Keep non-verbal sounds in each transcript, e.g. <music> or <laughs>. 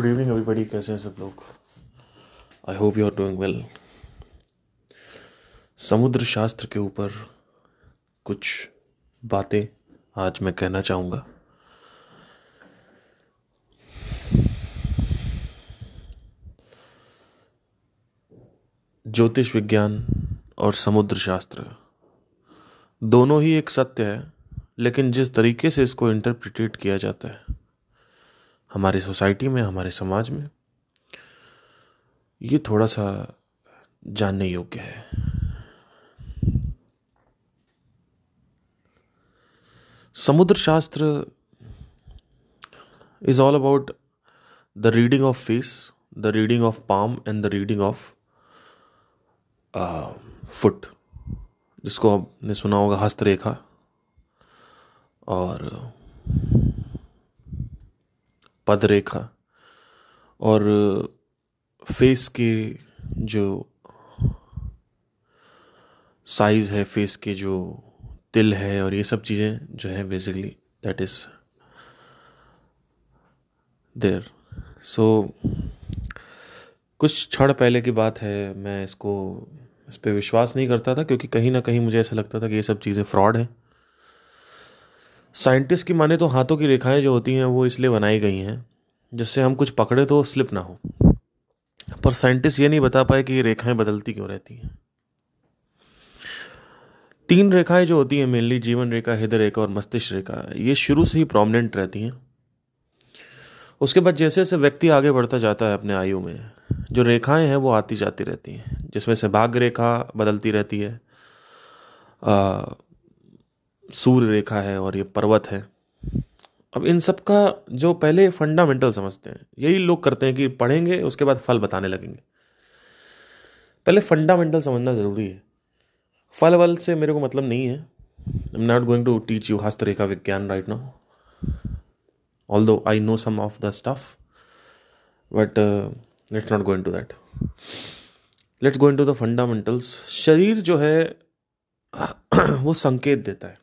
Good evening everybody कैसे हैं सब लोग? I hope you are doing well समुद्र शास्त्र के ऊपर कुछ बातें आज मैं कहना चाहूँगा। ज्योतिष विज्ञान और समुद्र शास्त्र दोनों ही एक सत्य है, लेकिन जिस तरीके से इसको इंटरप्रिटेट किया जाता है हमारी सोसाइटी में, हमारे समाज में, ये थोड़ा सा जानने योग्य है। समुद्र शास्त्र is all about the reading of face the reading of palm and the reading of foot जिसको आपने सुना होगा हस्तरेखा। और पद रेखा और फेस के जो साइज़ है, फेस के जो तिल है और ये सब चीज़ें जो है basically that is there so कुछ क्षण पहले की बात है, मैं इसको, इस पर विश्वास नहीं करता था क्योंकि कहीं ना कहीं मुझे ऐसा लगता था कि ये सब चीज़ें फ्रॉड हैं। साइंटिस्ट की माने तो हाथों की रेखाएँ जो होती हैं, वो इसलिए बनाई गई हैं, जिससे हम कुछ पकड़े तो स्लिप ना हो। पर साइंटिस्ट ये नहीं बता पाए कि ये रेखाएँ बदलती क्यों रहती हैं। तीन रेखाएँ जो होती हैं मेनली जीवन रेखा, हृदय रेखा और मस्तिष्क रेखा, ये शुरू से ही प्रोमिनेंट रहती हैं। उसके बाद जैसे जैसे व्यक्ति आगे बढ़ता जाता है अपने आयु में, जो रेखाएँ हैं, वो आती जाती रहती हैं, जिसमें से भाग्य रेखा बदलती रहती है सूर्य रेखा है और ये पर्वत है। अब इन सब का जो पहले फंडामेंटल समझते हैं, यही लोग करते हैं कि पढ़ेंगे, उसके बाद फल बताने लगेंगे। पहले फंडामेंटल समझना ज़रूरी है। फल वल से मेरे को मतलब नहीं है। I am not going to teach you हस्तरेखा विज्ञान right now although I know some of the stuff but let's not going to that let's going to the fundamentals शरीर जो है, <clears throat> वो संकेत देता है।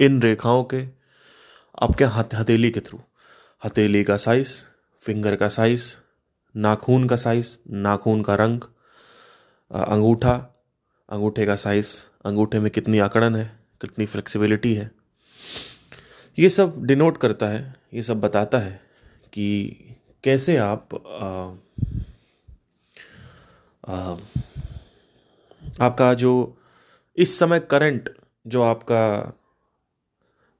इन रेखाओं के आपके हाथ हथेली के थ्रू। हथेली का साइज़ फिंगर का साइज़ नाखून का साइज़ नाखून का रंग अंगूठा। अंगूठे का साइज़ अंगूठे में कितनी आकड़न है कितनी फ्लेक्सिबिलिटी है। ये सब डिनोट करता है ये सब बताता है कि कैसे आप आ, आ, आपका जो इस समय करंट जो आपका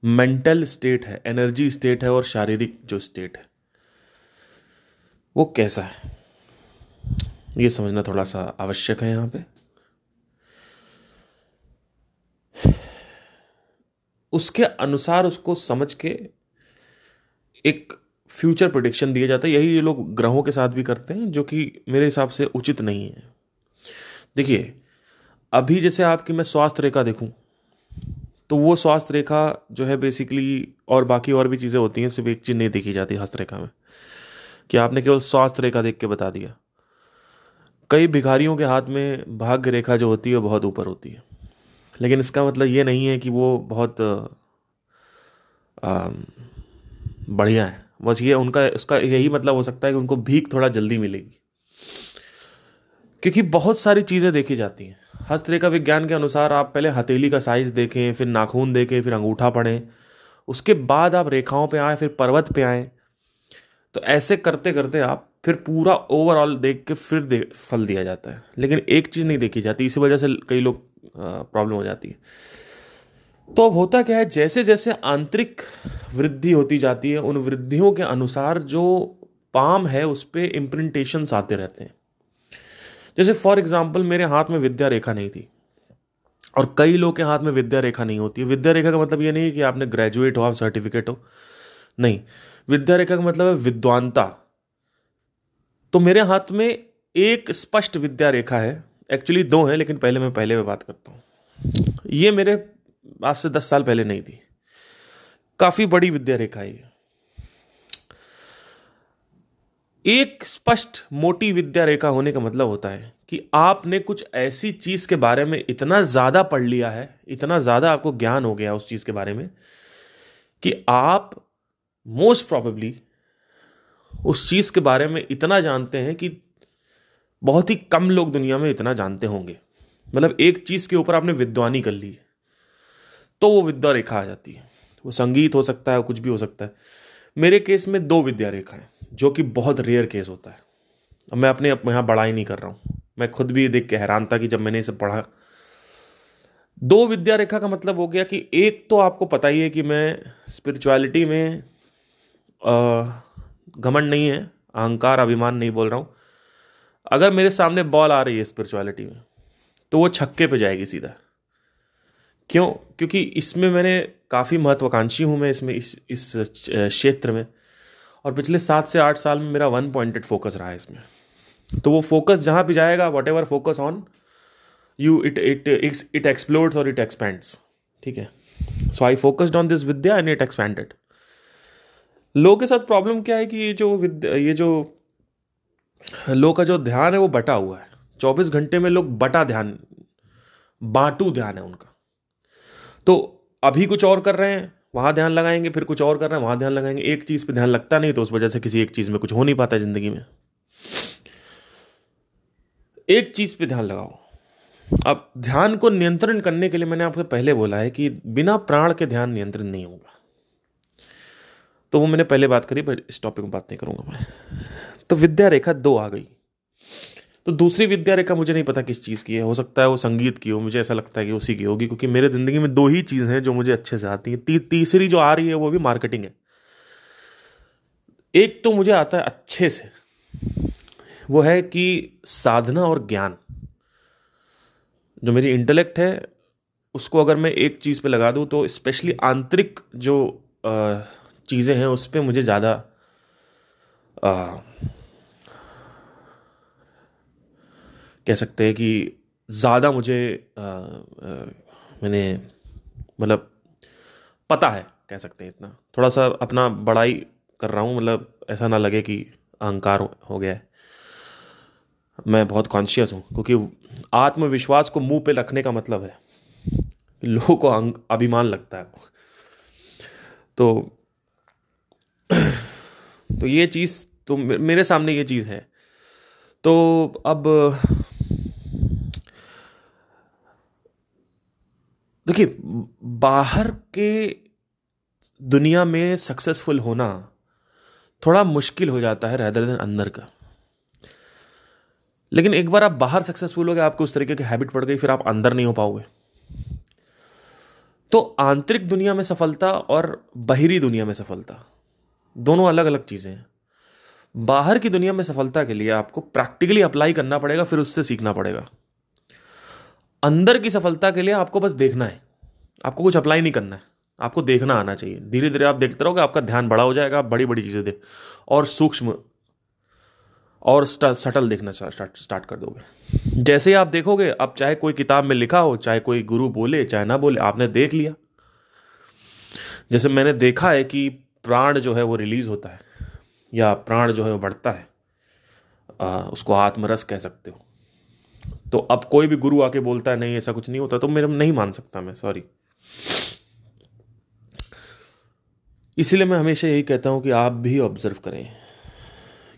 मेंटल स्टेट है एनर्जी स्टेट है और शारीरिक जो स्टेट है, वो कैसा है? ये समझना थोड़ा सा आवश्यक है यहाँ पे। उसके अनुसार उसको समझ के एक फ्यूचर प्रोडिक्शन दिया जाता है। यही ये लोग ग्रहों के साथ भी करते हैं, जो कि मेरे हिसाब से उचित नहीं है। देखिए, अभी जैसे आपकी मैं स्वास्थ्य रेखा देखूँ तो वो स्वास्थ्य रेखा जो है बेसिकली और बाकी और भी चीज़ें होती हैं, सिर्फ़ एक चीज़ नहीं देखी जाती हस्तरेखा में, कि आपने केवल स्वास्थ्य रेखा देख के बता दिया। कई भिखारियों के हाथ में भाग्य रेखा जो होती है बहुत ऊपर होती है। लेकिन इसका मतलब ये नहीं है कि वो बहुत बढ़िया है। बस ये उनका, उसका यही मतलब हो सकता है कि उनको भीख थोड़ा जल्दी मिलेगी। क्योंकि बहुत सारी चीज़ें देखी जाती हैं। हस्तरेखा विज्ञान के अनुसार आप पहले हथेली का साइज़ देखें फिर नाखून देखें फिर अंगूठा पढ़ें। उसके बाद आप रेखाओं पे आए फिर पर्वत पे आए। तो ऐसे करते करते आप फिर पूरा ओवरऑल देख के फिर दे, फल दिया जाता है। लेकिन एक चीज़ नहीं देखी जाती इसी वजह से कई लोग प्रॉब्लम हो जाती है। तो अब होता क्या है जैसे जैसे आंतरिक वृद्धि होती जाती है उन वृद्धियों के अनुसार जो पाम है उस पर इम्प्रिंटेशन आते रहते हैं। जैसे फॉर एग्ज़ाम्पल मेरे हाथ में विद्या रेखा नहीं थी। और कई लोग के हाथ में विद्या रेखा नहीं होती। है विद्या रेखा का मतलब ये नहीं कि आपने ग्रेजुएट हो, आप सर्टिफिकेट हो। नहीं। विद्या रेखा का मतलब है विद्वानता। तो मेरे हाथ में एक स्पष्ट विद्या रेखा है। एक्चुअली दो है, लेकिन पहले मैं पहले में बात करता हूँ। ये मेरे आज से दस साल पहले नहीं थी। काफ़ी बड़ी विद्या रेखा है एक स्पष्ट मोटी विद्या रेखा होने का मतलब होता है कि आपने कुछ ऐसी चीज़ के बारे में इतना ज़्यादा पढ़ लिया है, इतना ज़्यादा आपको ज्ञान हो गया उस चीज़ के बारे में, कि आप मोस्ट प्रॉबेबली उस चीज़ के बारे में इतना जानते हैं कि बहुत ही कम लोग दुनिया में इतना जानते होंगे। मतलब एक चीज़ के ऊपर आपने विद्वानी कर ली तो वो विद्या रेखा आ जाती है। वो संगीत हो सकता है, कुछ भी हो सकता है। मेरे केस में दो विद्या रेखा है। जो कि बहुत रेयर केस होता है। अब मैं अपने यहाँ बड़ाई नहीं कर रहा हूँ। मैं खुद भी देख के हैरान था कि जब मैंने इसे पढ़ा। दो विद्या रेखा का मतलब हो गया कि एक तो आपको पता ही है कि मैं स्पिरिचुअलिटी में घमंड नहीं है, अहंकार, अभिमान नहीं बोल रहा हूँ। अगर मेरे सामने बॉल आ रही है स्पिरिचुअलिटी में तो वो छक्के पे जाएगी सीधा। क्यों? क्योंकि इसमें मैंने काफ़ी महत्वाकांक्षी हूँ मैं इसमें, इस इस क्षेत्र में। और पिछले सात से आठ साल में मेरा वन पॉइंटेड फोकस रहा है इसमें। तो वो फोकस जहाँ भी जाएगा whatever focus on you it it it explores और इट एक्सपेंड्स ठीक है? So I focused on this Vidya and it expanded लोग के साथ प्रॉब्लम क्या है कि ये जो विद्या, ये जो लोग का जो ध्यान है वो बटा हुआ है। चौबीस घंटे में लोग बटा ध्यान, बाटू ध्यान है उनका। तो अभी कुछ और कर रहे हैं वहाँ ध्यान लगाएँगे, फिर कुछ और कर रहे हैं, वहाँ ध्यान लगाएँगे। एक चीज़ पे ध्यान लगता नहीं तो उस वजह से किसी एक चीज़ में कुछ हो नहीं पाता ज़िंदगी में। एक चीज़ पे ध्यान लगाओ। अब ध्यान को नियंत्रण करने के लिए मैंने आपको पहले बोला है कि बिना प्राण के ध्यान नियंत्रण नहीं होगा। तो वो मैंने पहले बात करी, पर इस टॉपिक में बात नहीं करूँगा मैं। तो विद्या रेखा दो आ गई। तो दूसरी विद्या रेखा मुझे नहीं पता किस चीज़ की है। हो सकता है वो संगीत की हो मुझे ऐसा लगता है कि उसी की होगी क्योंकि मेरे ज़िंदगी में दो ही चीज़ हैं जो मुझे अच्छे से आती हैं। ती, तीसरी जो आ रही है वो भी मार्केटिंग है। एक तो मुझे आता है अच्छे से वो है कि साधना और ज्ञान। जो मेरी इंटेलेक्ट है उसको अगर मैं एक चीज़ पे लगा दूँ तो स्पेशली आंतरिक जो चीज़ें हैं उस पर मुझे ज़्यादा कह सकते हैं कि ज़्यादा मुझे आ, आ, मैंने मतलब पता है कह सकते हैं इतना। थोड़ा सा अपना बड़ाई कर रहा हूँ मतलब ऐसा ना लगे कि अहंकार हो गया है। मैं बहुत कॉन्शियस हूँ क्योंकि आत्मविश्वास को मुँह पे रखने का मतलब है। लोगों को अभिमान लगता है। तो तो ये चीज़ तो मेरे सामने ये चीज़ है। तो अब देखिए, बाहर के दुनिया में सक्सेसफुल होना थोड़ा मुश्किल हो जाता है रैदर देन अंदर का। लेकिन एक बार आप बाहर सक्सेसफुल हो गए, आपको उस तरीके की हैबिट पड़ गई, फिर आप अंदर नहीं हो पाओगे। तो आंतरिक दुनिया में सफलता और बाहरी दुनिया में सफलता, दोनों अलग अलग चीज़ें हैं। बाहर की दुनिया में सफलता के लिए आपको प्रैक्टिकली अप्लाई करना पड़ेगा, फिर उससे सीखना पड़ेगा। अंदर की सफलता के लिए आपको बस देखना है। आपको कुछ अप्लाई नहीं करना है। आपको देखना आना चाहिए। धीरे धीरे आप देखते रहोगे आपका ध्यान बड़ा हो जाएगा आप बड़ी बड़ी चीज़ें देख। और सूक्ष्म और सटल देखना स्टार्ट कर दोगे। जैसे ही आप देखोगे आप चाहे कोई किताब में लिखा हो चाहे कोई गुरु बोले चाहे ना बोले आपने देख लिया। जैसे मैंने देखा है कि प्राण जो है वो रिलीज़ होता है या प्राण जो है वो बढ़ता है आ, उसको आत्मरस कह सकते हो। तो अब कोई भी गुरु आके बोलता है, नहीं, ऐसा कुछ नहीं होता तो मेरे नहीं मान सकता मैं सॉरी इसीलिए मैं हमेशा यही कहता हूँ कि आप भी ऑब्ज़र्व करें,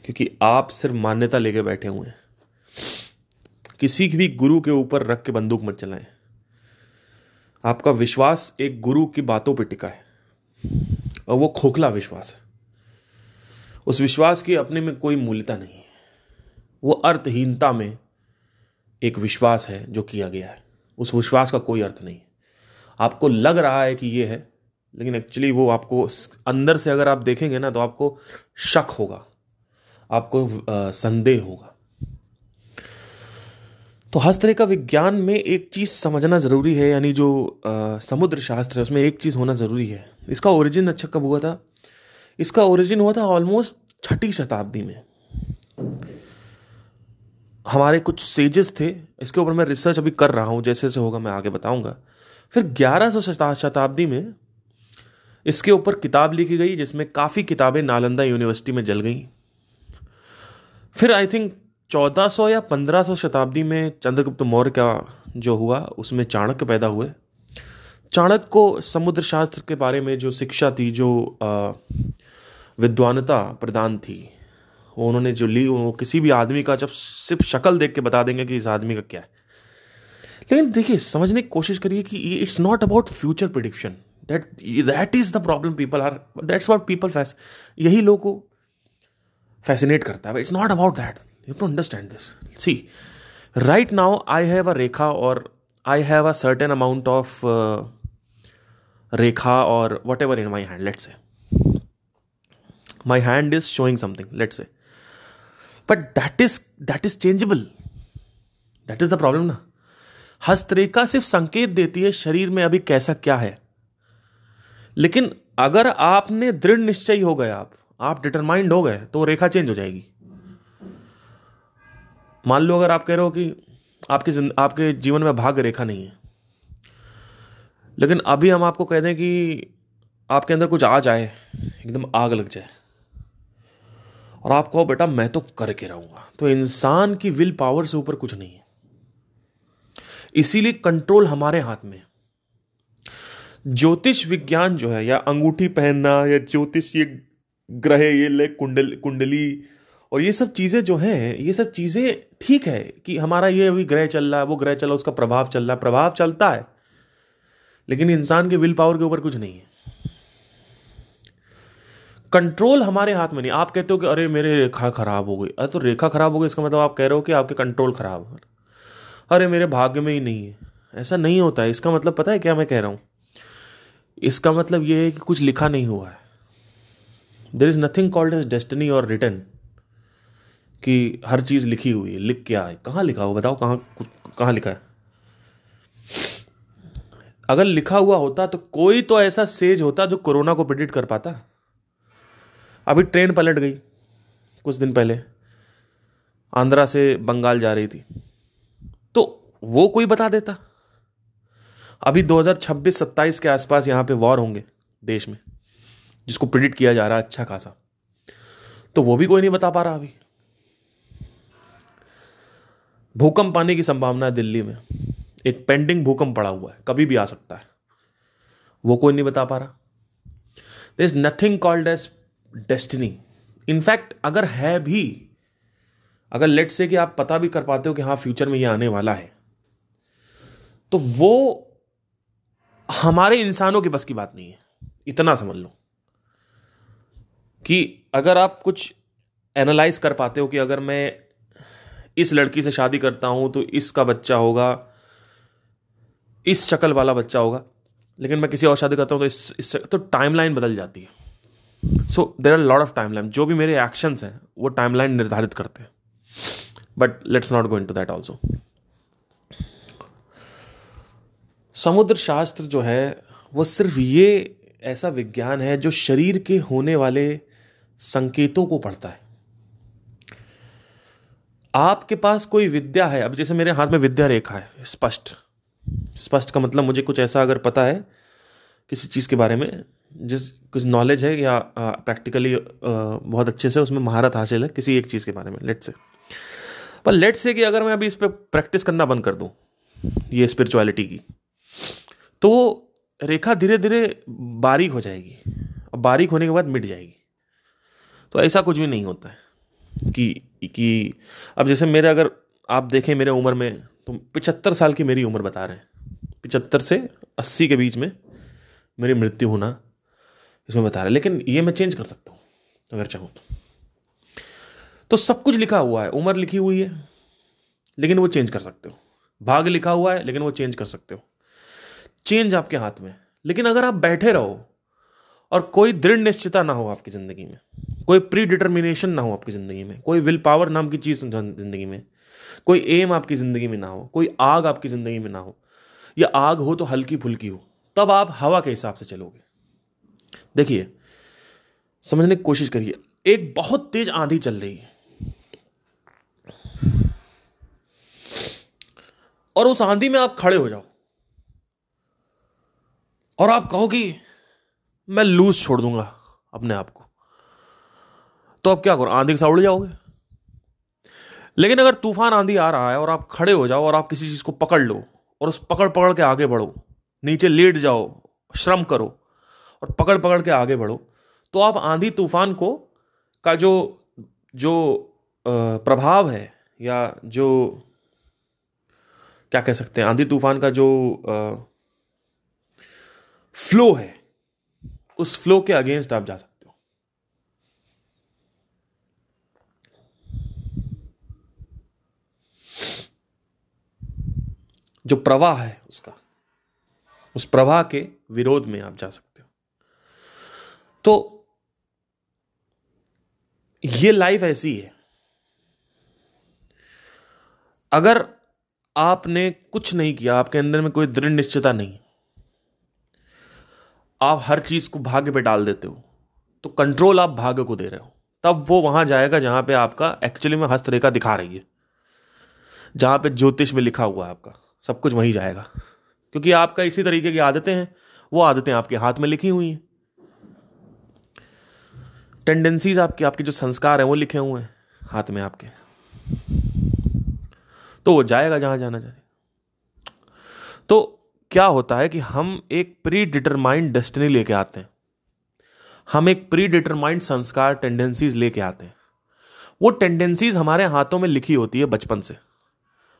क्योंकि आप सिर्फ़ मान्यता लेके बैठे हुए हैं। किसी भी गुरु के ऊपर रख के बंदूक मत चलाएँ। आपका विश्वास एक गुरु की बातों पर टिका है, और वो खोखला विश्वास है। उस विश्वास की अपने में कोई मूल्यता नहीं है। वो अर्थहीनता में एक विश्वास है जो किया गया है। उस विश्वास का कोई अर्थ नहीं आपको लग रहा है कि ये है लेकिन एक्चुअली वो आपको अंदर से अगर आप देखेंगे ना तो आपको शक होगा। आपको संदेह होगा। तो का विज्ञान में एक चीज़ समझना ज़रूरी है यानी जो आ, समुद्र शास्त्र है उसमें एक चीज़ होना ज़रूरी है। इसका ओरिजिन अच्छा कब हुआ था? इसका ओरिजिन हुआ था ऑलमोस्ट छठी शताब्दी में। हमारे कुछ सेजेस थे, इसके ऊपर मैं रिसर्च अभी कर रहा हूँ, जैसे जैसे होगा मैं आगे बताऊँगा। फिर ग्यारह सौ शताब्दी में इसके ऊपर किताब लिखी गई, जिसमें काफ़ी किताबें नालंदा यूनिवर्सिटी में जल गई। फिर आई थिंक 1400 या 1500 शताब्दी में चंद्रगुप्त मौर्य का जो हुआ, उसमें चाणक्य पैदा हुए। चाणक्य को समुद्र शास्त्र के बारे में जो शिक्षा थी, जो विद्वानता प्रदान थी उन्होंने जो ली, वो किसी भी आदमी का जब सिर्फ़ शक्ल देख के बता देंगे कि इस आदमी का क्या है। लेकिन देखिए, समझने की कोशिश करिए कि it's not about future prediction that that is the problem people are that's what people फैस यही लोग को फैसिनेट करता है। It's not about that you to understand this see right now I have a रेखा और I have a certain amount of रेखा और whatever in my hand let's say. My hand is showing something, let's say. But that is that is changeable that is the problem ना. हस्तरेखा सिर्फ़ संकेत देती है शरीर में अभी कैसा क्या है। लेकिन अगर आपने दृढ़ निश्चय हो गए आप आप डिटरमाइंड हो गए तो रेखा चेंज हो जाएगी। मान लो अगर आप कह रहे हो कि आपके आपके जीवन में भाग्य रेखा नहीं है। लेकिन अभी हम आपको कह दें कि आपके अंदर कुछ आ जाए, एकदम आग लग जाए। और आप कहो, बेटा, मैं तो करके रहूँगा। तो इंसान की विल पावर से ऊपर कुछ नहीं है। इसीलिए कंट्रोल हमारे हाथ में ज्योतिष विज्ञान जो है, या अंगूठी पहनना, या ज्योतिष ये ग्रह, ये ले कुंडल, कुंडली, और ये सब चीज़ें जो हैं, ये सब चीज़ें ठीक है कि हमारा ये अभी ग्रह चल रहा है, वो ग्रह चल रहा है, उसका प्रभाव चल रहा है, प्रभाव चलता है, लेकिन इंसान के विल पावर के ऊपर कुछ नहीं है। कंट्रोल हमारे हाथ में नहीं। आप कहते हो कि, अरे, मेरे रेखा खराब हो गई। अरे तो रेखा खराब हो गई, इसका मतलब आप कह रहे हो कि आपके कंट्रोल खराब हो अरे, मेरे भाग्य में ही नहीं है। ऐसा नहीं होता है। इसका मतलब पता है क्या मैं कह रहा हूँ? इसका मतलब यह है कि कुछ लिखा नहीं हुआ है। There is nothing called as destiny और रिटर्न कि हर चीज़ लिखी हुई है। लिख क्या है? कहाँ लिखा हो बताओ कहाँ कहाँ लिखा है? अगर लिखा हुआ होता तो कोई तो ऐसा सेज होता जो कोरोना को प्रिडिक्ट कर पाता। अभी ट्रेन पलट गई, कुछ दिन पहले। आंध्रा से बंगाल जा रही थी। तो वो कोई बता देता। अभी 2026-27 के आसपास यहाँ पे वॉर होंगे देश में, जिसको प्रिडिक्ट किया जा रहा है अच्छा खासा। तो वो भी कोई नहीं बता पा रहा अभी। भूकंप आने की संभावना है दिल्ली में। एक पेंडिंग भूकंप पड़ा हुआ है, कभी भी आ सकता है। वो कोई नहीं बता पा रहा। There is nothing called as destiny. In fact अगर है भी अगर लेट से कि आप पता भी कर पाते हो कि हाँ फ्यूचर में ये आने वाला है तो वो हमारे इंसानों के बस की बात नहीं है। इतना समझ लो कि अगर आप कुछ एनालाइज कर पाते हो कि अगर मैं इस लड़की से शादी करता हूँ तो इसका बच्चा होगा इस शक्ल वाला बच्चा होगा लेकिन मैं किसी और शादी करता हूँ तो इस, इस तो टाइमलाइन बदल जाती है। So there are lot of timeline जो भी मेरे एक्शंस हैं, वो टाइमलाइन निर्धारित करते हैं. But let's not go into that also समुद्र शास्त्र जो है, वो सिर्फ़ ये ऐसा विज्ञान है जो शरीर के होने वाले संकेतों को पढ़ता है. आपके पास कोई विद्या है, अब जैसे मेरे हाथ में विद्या रेखा है, स्पष्ट. स्पष्ट का मतलब मुझे कुछ ऐसा अगर पता है किसी चीज़ के बारे में जिस कुछ नॉलेज है या प्रैक्टिकली बहुत अच्छे से उसमें महारत हासिल है किसी एक चीज़ के बारे में लेट से पर लेट से कि अगर मैं अभी इस पर प्रैक्टिस करना बंद कर दूँ, ये स्पिरिचुअलिटी की तो रेखा धीरे धीरे बारीक हो जाएगी और बारीक होने के बाद मिट जाएगी। तो ऐसा कुछ भी नहीं होता है कि कि अब जैसे मेरे अगर आप देखें मेरे उम्र में तो पिचहत्तर साल की मेरी उम्र बता रहे हैं। पिचहत्तर से अस्सी के बीच में मेरी मृत्यु होना इसमें बता रहे हैं। लेकिन ये मैं चेंज कर सकता हूँ, अगर चाहूँ तो। तो सब कुछ लिखा हुआ है, उम्र लिखी हुई है, लेकिन वो चेंज कर सकते हो। भाग लिखा हुआ है, लेकिन वो चेंज कर सकते हो। चेंज आपके हाथ में। लेकिन अगर आप बैठे रहो, और कोई दृढ़ निश्चिता ना हो आपकी ज़िंदगी में, कोई प्री डिटर्मिनेशन ना हो आपकी ज़िंदगी में, कोई विल पावर नाम की चीज़ ज़िंदगी में, कोई एम आपकी ज़िंदगी में ना हो, कोई आग आपकी ज़िंदगी में ना हो, या आग हो तो हल्की फुल्की हो, तब आप हवा के हिसाब से चलोगे। देखिए, समझने की कोशिश करिए, एक बहुत तेज आंधी चल रही है। और उस आंधी में आप खड़े हो जाओ। और आप कहो कि मैं लूज छोड़ दूँगा अपने आप को। तो आप क्या करो, आंधी के साथ उड़ जाओगे? लेकिन अगर तूफ़ान आंधी आ रहा है और आप खड़े हो जाओ और आप किसी चीज़ को पकड़ लो और उस पकड़ पकड़ के आगे बढ़ो, नीचे लेट जाओ, श्रम करो और पकड़ पकड़ के आगे बढ़ो। तो आप आंधी तूफ़ान को का जो जो प्रभाव है या जो, क्या कह सकते हैं, आंधी तूफ़ान का जो फ्लो है, उस फ्लो के अगेंस्ट आप जा सकते हो। जो प्रवाह है उसका, उस प्रवाह के विरोध में आप जा सकते तो ये लाइफ ऐसी है। अगर आपने कुछ नहीं किया, आपके अंदर में कोई दृढ़ निश्चिता नहीं, आप हर चीज़ को भाग्य पे डाल देते हो तो कंट्रोल आप भाग्य को दे रहे हो। तब वो वहाँ जाएगा जहाँ पे आपका एक्चुअली में हस्तरेखा दिखा रही है। जहाँ पे ज्योतिष में लिखा हुआ है आपका, सब कुछ वहीं जाएगा। क्योंकि आपका इसी तरीके की आदतें हैं, वो आदतें आपके हाथ में लिखी हुई हैं। टेंडेंसीज आपके आपके जो संस्कार हैं, वो लिखे हुए हैं, हाथ में आपके। तो वो जाएगा जहाँ जाना चाहे तो क्या होता है कि हम एक प्री डिटरमाइंड डेस्टिनी लेके आते हैं। हम एक प्री डिटरमाइंड संस्कार टेंडेंसीज लेके आते हैं। वो टेंडेंसीज हमारे हाथों में लिखी होती है बचपन से।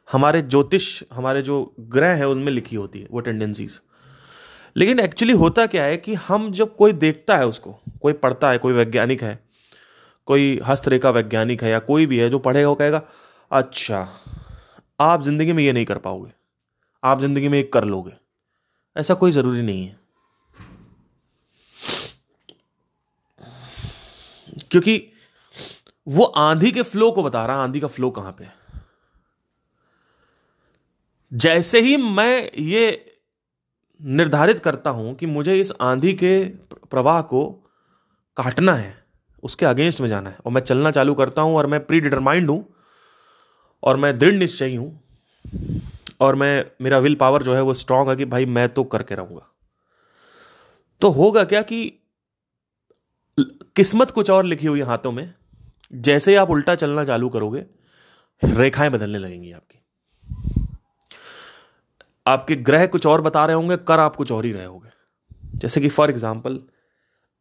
हमारे ज्योतिष, हमारे जो ग्रह है, उनमें लिखी होती है वो टेंडेंसीज लेकिन एक्चुअली होता क्या है कि हम जब कोई देखता है उसको, कोई पढ़ता है, कोई वैज्ञानिक है, कोई हस्तरेखा वैज्ञानिक है या कोई भी है जो पढ़ेगा, वो कहेगा अच्छा आप ज़िंदगी में ये नहीं कर पाओगे, आप ज़िंदगी में एक कर लोगे, ऐसा कोई ज़रूरी नहीं है। क्योंकि वो आंधी के फ्लो को बता रहा है आंधी का फ्लो कहाँ पे जैसे ही मैं ये निर्धारित करता हूँ कि मुझे इस आंधी के प्रवाह को काटना है, उसके अगेंस्ट में जाना है। और मैं चलना चालू करता हूँ और मैं प्री डिटरमाइंड हूँ और मैं दृढ़ निश्चयी हूँ और मैं, मेरा विल पावर जो है वो स्ट्रांग है कि भाई मैं तो करके रहूँगा। तो होगा क्या कि किस्मत कुछ और लिखी हुई हाथों में, जैसे ही आप उल्टा चलना चालू करोगे, रेखाएँ बदलने लगेंगी आपकी। आपके ग्रह कुछ और बता रहे होंगे, कर आप कुछ और ही रहे होंगे। जैसे कि फॉर एग्ज़ाम्पल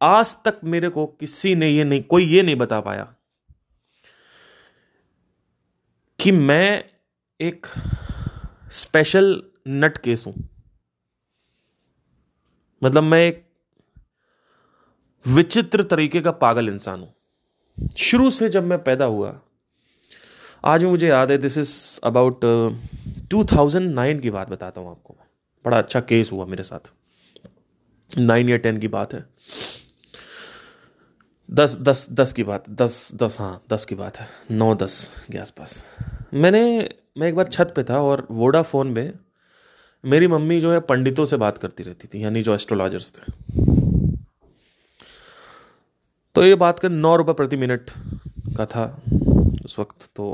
आज तक मेरे को किसी ने ये नहीं, कोई ये नहीं बता पाया कि मैं एक स्पेशल नट केस हूँ। मतलब मैं एक विचित्र तरीके का पागल इंसान हूँ। शुरू से जब मैं पैदा हुआ आज भी मुझे याद है this is about two thousand nine की बात बताता हूँ आपको बड़ा अच्छा केस हुआ मेरे साथ। नाइन या टेन की बात है। दस दस दस की बात, दस दस हाँ दस की बात है। नौ, दस के आसपास। मैंने, मैं एक बार छत पे था और वोडाफोन में मेरी मम्मी जो है पंडितों से बात करती रहती थी, यानी जो एस्ट्रोलॉजर्स थे। तो ये बात कर नौ रुपये प्रति मिनट का था। उस वक्त तो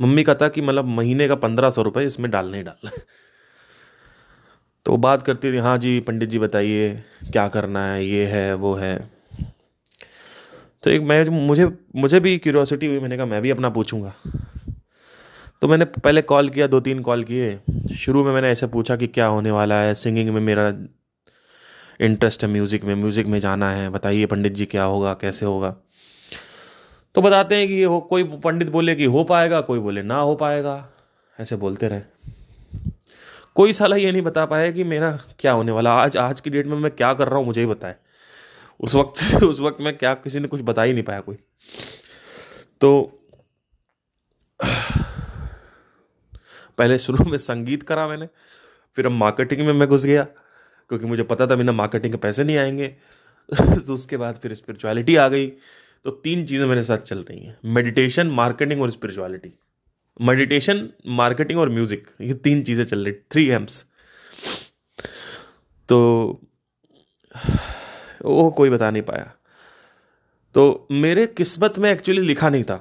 मम्मी का था कि मतलब महीने का पंद्रह सौ रुपये इसमें डालने ही डालना तो बात करती थी हाँ जी, पंडित जी बताइए, क्या करना है, ये है, वो है। तो एक मैं, मुझे मुझे भी क्यूरियोसिटी हुई, मैंने कहा, मैं भी अपना पूछूँगा। तो मैंने पहले कॉल किया दो तीन कॉल किए। शुरू में मैंने ऐसे पूछा कि क्या होने वाला है सिंगिंग में मेरा इंटरेस्ट है म्यूज़िक में म्यूज़िक में जाना है, बताइए पंडित जी क्या होगा, कैसे होगा। तो बताते हैं कि ये हो, कोई पंडित बोले कि हो पाएगा, कोई बोले ना हो पाएगा। ऐसे बोलते रहे। कोई साला ये नहीं बता पाया कि मेरा क्या होने वाला, आज आज की डेट में मैं क्या कर रहा हूँ, मुझे ही बताए। उस वक्त <laughs> उस वक्त मैं क्या, किसी ने कुछ बता ही नहीं पाया कोई। तो <sighs> पहले शुरू में संगीत करा मैंने, फिर अब मार्केटिंग में मैं घुस गया, क्योंकि मुझे पता था बिना मार्केटिंग के पैसे नहीं आएँगे। <laughs> तो उसके बाद फिर स्पिरिचुअलिटी आ गई। तो तीन चीज़ें मेरे साथ चल रही हैं। मेडिटेशन मार्केटिंग और स्पिरिचुअलिटी मेडिटेशन मार्केटिंग और म्यूज़िक ये तीन चीज़ें चल रही थ्री एम्स तो वो कोई बता नहीं पाया। तो मेरे किस्मत में एक्चुअली लिखा नहीं था,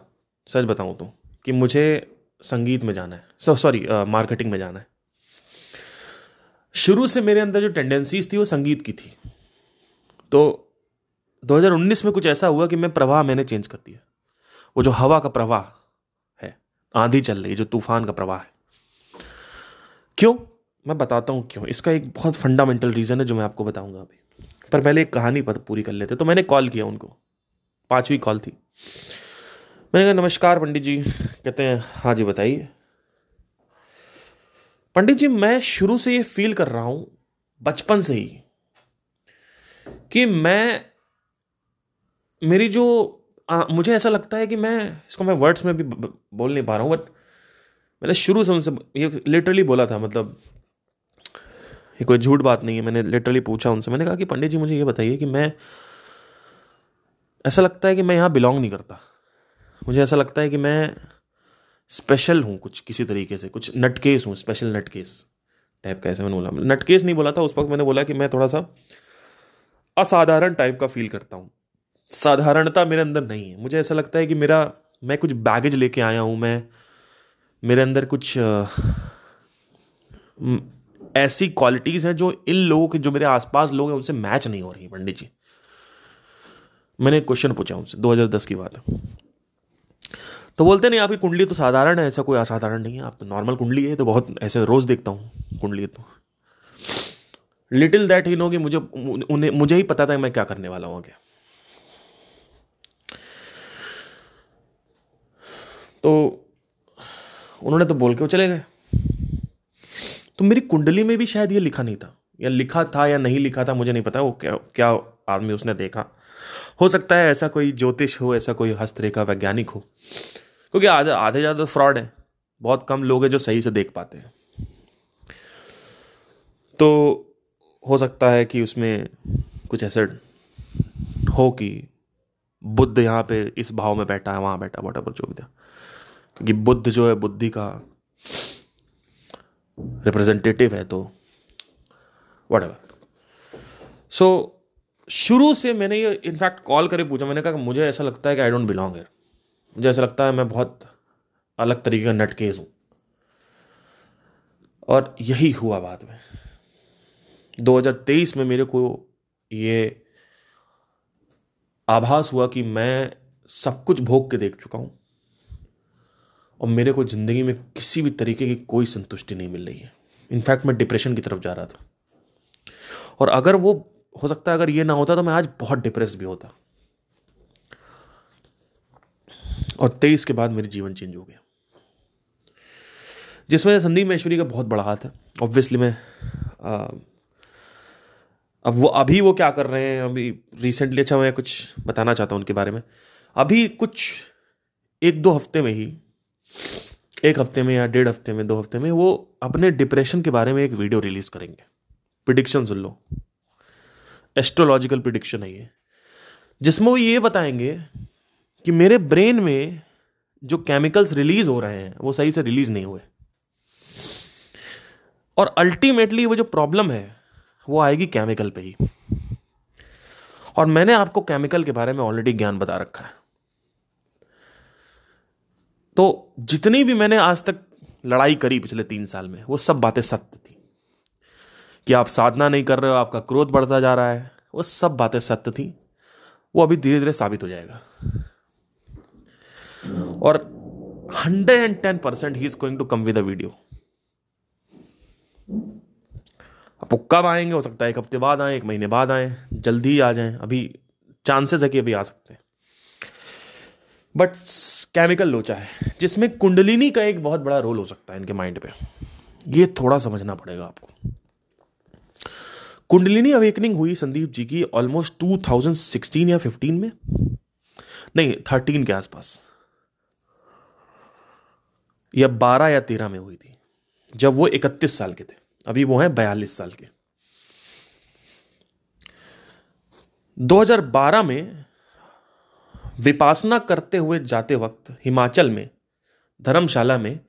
सच बताऊँ तो कि मुझे संगीत में जाना है। सो सॉरी मार्केटिंग में जाना है। शुरू से मेरे अंदर जो टेंडेंसीज थी, वो संगीत की थी। तो 2019 में कुछ ऐसा हुआ कि मैं प्रवाह मैंने चेंज कर दिया। वो जो हवा का प्रवाह है, आंधी चल रही जो तूफ़ान का प्रवाह है। क्यों? मैं बताता हूँ क्यों। इसका एक बहुत फंडामेंटल रीजन है जो मैं आपको बताऊँगा अभी। पर पहले एक कहानी पूरी कर लेते तो मैंने कॉल किया उनको। पांचवी कॉल थी। मैंने कहा, नमस्कार पंडित जी। कहते हैं हाँ जी, बताइए। पंडित जी, मैं शुरू से ये फील कर रहा हूँ, बचपन से ही, कि मैं मेरी जो आ, मुझे ऐसा लगता है कि मैं इसको मैं वर्ड्स में भी बोल नहीं पा रहा हूँ बट मैंने शुरू से उनसे ये लिटरली बोला था मतलब ये कोई झूठ बात नहीं है मैंने लिटरली पूछा उनसे मैंने कहा कि पंडित जी मुझे ये बताइए कि मैं ऐसा लगता है कि मैं यहाँ बिलोंग नहीं करता। मुझे ऐसा लगता है कि मैं स्पेशल हूँ कुछ किसी तरीके से कुछ नटकेस हूँ स्पेशल नटकेस टाइप का ऐसे मैंने बोला। नटकेस नहीं बोला था उस वक्त मैंने बोला कि मैं थोड़ा सा असाधारण टाइप का फील करता हूँ। साधारणता मेरे अंदर नहीं है। मुझे ऐसा लगता है कि मेरा, मैं कुछ बैगेज लेके आया हूँ, मैं, मेरे अंदर कुछ ऐसी क्वालिटीज़ हैं जो इन लोगों के, जो मेरे आसपास लोग हैं, उनसे मैच नहीं हो रही पंडित जी। मैंने एक क्वेश्चन पूछा उनसे 2010 की बात तो बोलते नहीं, आपकी कुंडली तो साधारण है, ऐसा कोई असाधारण नहीं है। आप तो नॉर्मल कुंडली है तो बहुत ऐसे रोज देखता हूँ कुंडली तो। लिटिल दैट ही नो कि मुझे, उन्हें, मुझे ही पता था मैं क्या करने वाला हूँ आगे। तो उन्होंने तो बोल के वो चले गए। तो मेरी कुंडली में भी शायद ये लिखा नहीं था, या लिखा था या नहीं लिखा था, मुझे नहीं पता, वो क्या क्या आदमी उसने देखा। हो सकता है ऐसा कोई ज्योतिष हो, ऐसा कोई हस्तरेखा, वैज्ञानिक हो, क्योंकि आधे आधे ज़्यादा फ्रॉड है, बहुत कम लोग हैं जो सही से देख पाते हैं। तो हो सकता है कि उसमें कुछ ऐसा हो कि बुद्ध यहाँ पे इस भाव में बैठा है, वहाँ बैठा वट जो भी था। क्योंकि बुद्ध जो है, बुद्धि का रिप्रेजेंटेटिव है तो वट एवर सो शुरू से मैंने ये इनफैक्ट कॉल करके पूछा। मैंने कहा मुझे ऐसा लगता है कि आई डोंट बिलोंग है मुझे ऐसा लगता है मैं बहुत अलग तरीके का नटकेज हूँ। और यही हुआ बाद में। 2023 में मेरे को ये आभास हुआ कि मैं सब कुछ भोग के देख चुका हूँ। और मेरे को ज़िंदगी में किसी भी तरीके की कोई संतुष्टि नहीं मिल रही है। इनफैक्ट मैं डिप्रेशन की तरफ़ जा रहा था। और अगर वो हो सकता है अगर ये ना होता तो मैं आज बहुत डिप्रेस भी होता। और तेईस के बाद मेरे जीवन चेंज हो गया। जिसमें संदीप महेश्वरी का बहुत बड़ा हाथ है। ऑब्वियसली मैं आ, अब वो अभी वो क्या कर रहे हैं अभी रिसेंटली अच्छा मैं कुछ बताना चाहता हूँ उनके बारे में। अभी कुछ एक दो हफ़्ते में ही एक हफ़्ते में या डेढ़ हफ़्ते में, दो हफ़्ते में, वो अपने डिप्रेशन के बारे में एक वीडियो रिलीज़ करेंगे। प्रिडिक्शन सुन लो एस्ट्रोलॉजिकल प्रिडिक्शन है ये। जिसमें वो ये बताएँगे कि मेरे ब्रेन में जो केमिकल्स रिलीज़ हो रहे हैं, वो सही से रिलीज़ नहीं हुए। और अल्टीमेटली वो जो प्रॉब्लम है, वो आएगी केमिकल पे ही। और मैंने आपको केमिकल के बारे में ऑलरेडी ज्ञान बता रखा है। तो जितनी भी मैंने आज तक लड़ाई करी पिछले तीन साल में, वो सब बातें सत्य थी। कि आप साधना नहीं कर रहे हो, आपका क्रोध बढ़ता जा रहा है, वो सब बातें सत्य थी। वो अभी धीरे धीरे साबित हो जाएगा। और hundred and ten percent he is going to come with video. आप कब आएँगे? हो सकता है एक हफ़्ते बाद आए, एक महीने बाद आए, जल्दी ही आ जाए। अभी, चांसेस है कि अभी आ सकते हैं। बट केमिकल लोचा है, जिसमें कुंडलिनी का एक बहुत बड़ा रोल हो सकता है इनके माइंड पे। ये थोड़ा समझना पड़ेगा आपको। कुंडलिनी अवेकनिंग हुई संदीप जी की ऑलमोस्ट 2016 या 15 में? नहीं 13 के आसपास। या 12 या 13 में हुई थी, जब वो 31 साल के थे। अभी वो हैं बयालीस साल के। 2012 में विपासना करते हुए जाते वक्त हिमाचल में, धर्मशाला में,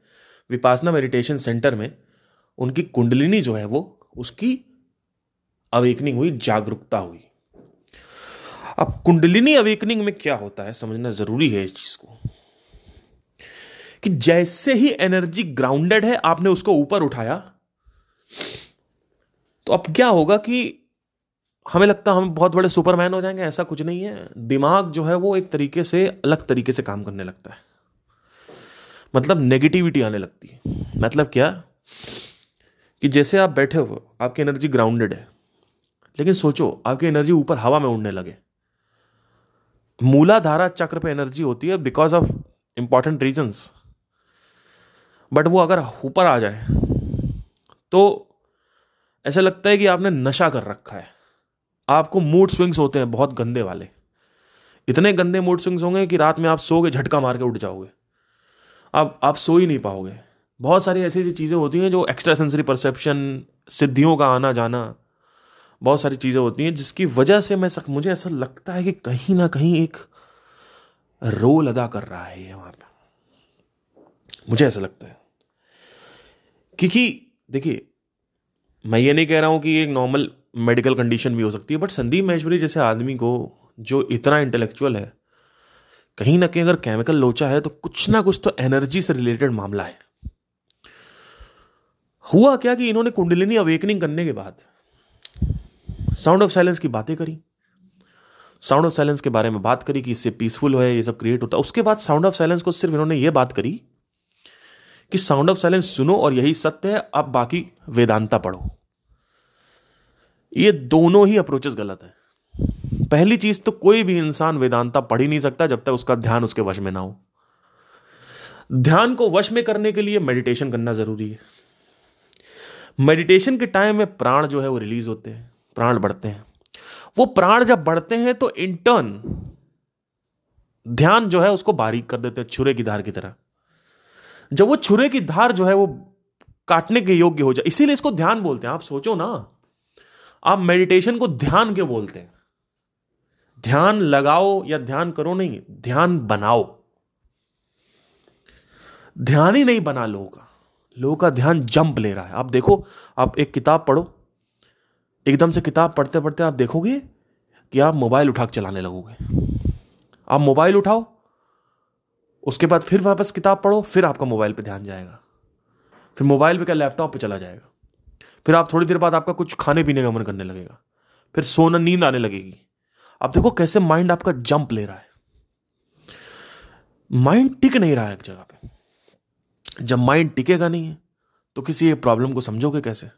विपासना मेडिटेशन सेंटर में, उनकी कुंडलिनी जो है वो, उसकी अवेकनिंग हुई, जागरूकता हुई। अब कुंडलिनी अवेकनिंग में क्या होता है, समझना ज़रूरी है इस चीज़ को। कि जैसे ही एनर्जी ग्राउंडेड है, आपने उसको ऊपर उठाया तो अब क्या होगा कि हमें लगता है हम बहुत बड़े सुपरमैन हो जाएँगे, ऐसा कुछ नहीं है। दिमाग जो है वो एक तरीके से, अलग तरीके से काम करने लगता है। मतलब नेगेटिविटी आने लगती है। मतलब क्या? कि जैसे आप बैठे हो, आपकी एनर्जी ग्राउंडेड है। लेकिन सोचो, आपकी एनर्जी ऊपर हवा में उड़ने लगे। मूलाधारा चक्र पे एनर्जी होती है because of important reasons but वो अगर ऊपर आ जाए तो ऐसा लगता है कि आपने नशा कर रखा है। आपको मूड स्विंग्स होते हैं बहुत गंदे वाले। इतने गंदे मूड स्विंग्स होंगे कि रात में आप सोगे झटका मार के उठ जाओगे। अब आप सो ही नहीं पाओगे। बहुत सारी ऐसी चीज़ें होती हैं जो एक्स्ट्रा सेंसरी परसेप्शन सिद्धियों का आना जाना बहुत सारी चीज़ें होती हैं जिसकी वजह से मैं सक, मुझे ऐसा लगता है कि कहीं ना कहीं एक रोल अदा कर रहा है ये वहाँ पे। मुझे ऐसा लगता है। क्योंकि देखिए मैं ये नहीं कह रहा हूँ कि एक नॉर्मल मेडिकल कंडीशन भी हो सकती है बट संदीप महेश्वरी जैसे आदमी को, जो इतना इंटेलेक्चुअल है, कहीं ना कहीं अगर केमिकल लोचा है तो कुछ ना कुछ तो एनर्जी से रिलेटेड मामला है। हुआ क्या कि इन्होंने कुंडलिनी अवेकनिंग करने के बाद साउंड ऑफ़ साइलेंस की बातें करी। साउंड ऑफ़ साइलेंस के बारे में बात करी कि इससे पीसफुल है, ये सब क्रिएट होता। है उसके बाद साउंड ऑफ़ साइलेंस को सिर्फ़ इन्होंने ये बात करी कि साउंड ऑफ़ साइलेंस सुनो और यही सत्य है, अब बाकी वेदांता पढ़ो। ये दोनों ही अप्रोचेस गलत है। पहली चीज़ तो कोई भी इंसान वेदांता पढ़ ही नहीं सकता जब तक उसका ध्यान उसके वश में ना हो। ध्यान को वश में करने के लिए मेडिटेशन करना ज़रूरी है। मेडिटेशन के टाइम में प्राण जो है वो रिलीज़ होते हैं, प्राण बढ़ते हैं। वो प्राण जब बढ़ते हैं तो इंटर्न ध्यान जो है उसको बारीक कर देते हैं, छुरे की धार की तरह। जब वो छुरे की धार जो है वो काटने के योग्य हो जाए, इसीलिए इसको ध्यान बोलते हैं। आप सोचो ना आप मेडिटेशन को ध्यान क्यों बोलते हैं? ध्यान लगाओ या ध्यान करो नहीं, ध्यान बनाओ। ध्यान ही नहीं बना लोगों का। लोगों का ध्यान जंप ले रहा है। आप देखो, आप एक किताब पढ़ो, एकदम से किताब पढ़ते पढ़ते आप देखोगे कि आप मोबाइल उठा चलाने लगोगे। आप मोबाइल उठाओ, उसके बाद फिर वापस किताब पढ़ो, फिर आपका मोबाइल पे ध्यान जाएगा। फिर मोबाइल पे क्या, लैपटॉप पे चला जाएगा। फिर आप थोड़ी देर बाद आपका कुछ खाने पीने का मन करने लगेगा। फिर सोना नींद आने लगेगी। आप देखो कैसे माइंड आपका जंप ले रहा है। माइंड टिक नहीं रहा है एक जगह पे। जब माइंड टिकेगा नहीं है तो किसी एक प्रॉब्लम को समझोगे कैसे?